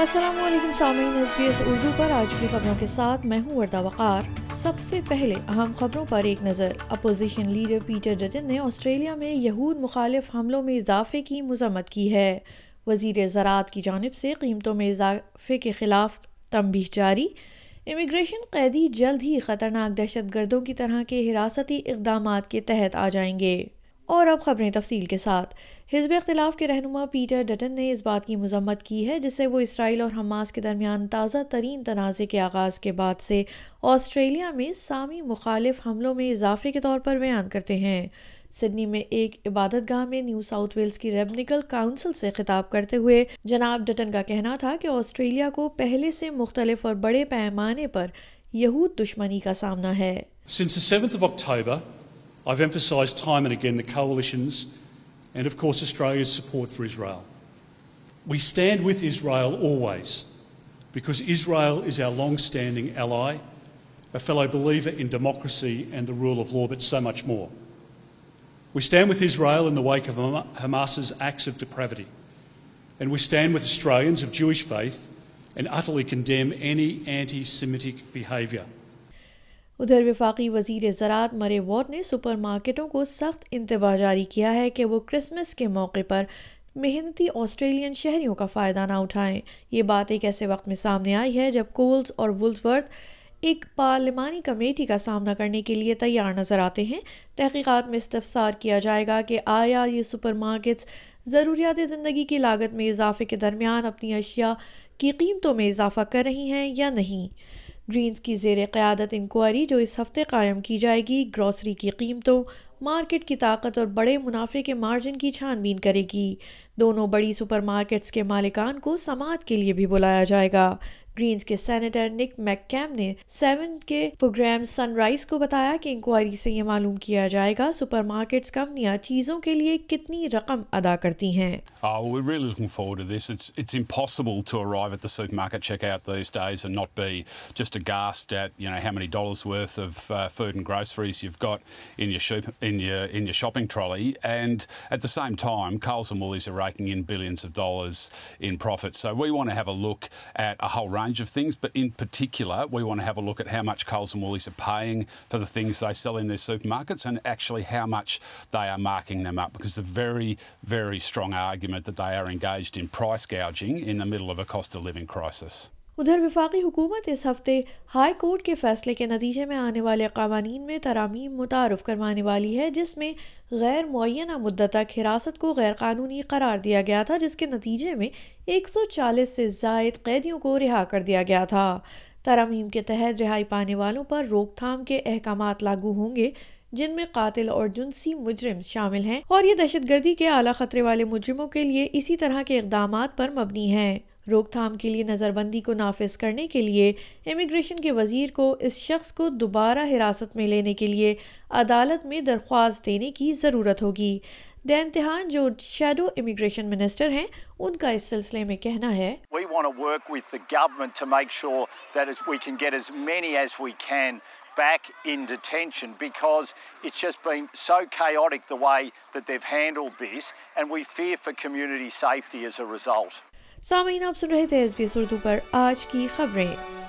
السلام علیکم سامعین ایس بی ایس اردو پر آج کی خبروں کے ساتھ میں ہوں وردہ وقار سب سے پہلے اہم خبروں پر ایک نظر اپوزیشن لیڈر پیٹر ڈٹن نے آسٹریلیا میں یہود مخالف حملوں میں اضافے کی مذمت کی ہے وزیر زراعت کی جانب سے قیمتوں میں اضافے کے خلاف تمبی جاری امیگریشن قیدی جلد ہی خطرناک دہشت گردوں کی طرح کے حراستی اقدامات کے تحت آ جائیں گے اور اب خبریں تفصیل کے ساتھ حزب اختلاف کے رہنما پیٹر ڈٹن نے اس بات کی مذمت کی ہے جس سے وہ اسرائیل اور حماس کے درمیان تازہ ترین تنازع کے آغاز کے بعد سے آسٹریلیا میں سامی مخالف حملوں میں اضافے کے طور پر بیان کرتے ہیں سڈنی میں ایک عبادت گاہ میں نیو ساؤتھ ویلز کی ریبنیکل کاؤنسل سے خطاب کرتے ہوئے جناب ڈٹن کا کہنا تھا کہ آسٹریلیا کو پہلے سے مختلف اور بڑے پیمانے پر یہود دشمنی کا سامنا ہے Since the 7th of October, I've emphasised time and again the coalition's and, of course, Australia's support for Israel. We stand with Israel always because Israel is our long-standing ally, a fellow believer in democracy and the rule of law, but so much more. We stand with Israel in the wake of Hamas's acts of depravity, and we stand with Australians of Jewish faith and utterly condemn any anti-Semitic behaviour. ادھر وفاقی وزیر زراعت مرے ward نے super مارکیٹوں کو سخت انتباہ جاری کیا ہے کہ وہ کرسمس کے موقع پر محنتی آسٹریلین شہریوں کا فائدہ نہ اٹھائیں یہ بات ایک ایسے وقت میں سامنے آئی ہے جب کولز اور ولزورت ایک پارلیمانی کمیٹی کا سامنا کرنے کے لیے تیار نظر آتے ہیں تحقیقات میں استفسار کیا جائے گا کہ آیا یہ سپر مارکیٹس ضروریات زندگی کی لاگت میں اضافے کے درمیان اپنی اشیاء کی قیمتوں میں اضافہ کر رہی ہیں یا نہیں گرینز کی زیر قیادت انکوائری جو اس ہفتے قائم کی جائے گی گروسری کی قیمتوں مارکیٹ کی طاقت اور بڑے منافع کے مارجن کی چھان بین کرے گی دونوں بڑی سپر مارکیٹس کے مالکان کو سماعت کے لیے بھی بلایا جائے گا گرینز کے سینیٹر نک میک کیم نے سیون کے پروگرام سن رائز کو بتایا کہ انکوائری سے یہ معلوم کیا جائے گا سپر مارکیٹس کمپنیاں چیزوں کے لیے کتنی رقم ادا کرتی ہیں Oh, shopping trolley. And at the same time, Coles and Woolies are raking in billions of dollars in profit. So we want to have a look at a whole range ٹکا وے ون بہ لے مچ موسم تھنگس آج چلیں گے ویری ویری اسٹرانگ آئی آرگیٹ ادھر وفاقی حکومت اس ہفتے ہائی کورٹ کے فیصلے کے نتیجے میں آنے والے قوانین میں ترامیم متعارف کروانے والی ہے جس میں غیر معینہ مدت تک حراست کو غیر قانونی قرار دیا گیا تھا جس کے نتیجے میں ایک سو چالیس سے زائد قیدیوں کو رہا کر دیا گیا تھا ترامیم کے تحت رہائی پانے والوں پر روک تھام کے احکامات لاگو ہوں گے جن میں قاتل اور جنسی مجرم شامل ہیں اور یہ دہشت گردی کے اعلیٰ خطرے والے مجرموں کے لیے اسی طرح کے اقدامات پر مبنی ہیں روک تھام کے کے کے لیے لیے نظر بندی کو کو کو نافذ کرنے امیگریشن وزیر اس شخص دوبارہ حراست میں میں میں لینے کے لیے عدالت درخواست دینے کی ضرورت ہوگی جو شیڈو امیگریشن منسٹر ہیں ان کا اس سلسلے کہنا ہے result. سامعین آپ سن رہے تھے ایس اردو پر آج کی خبریں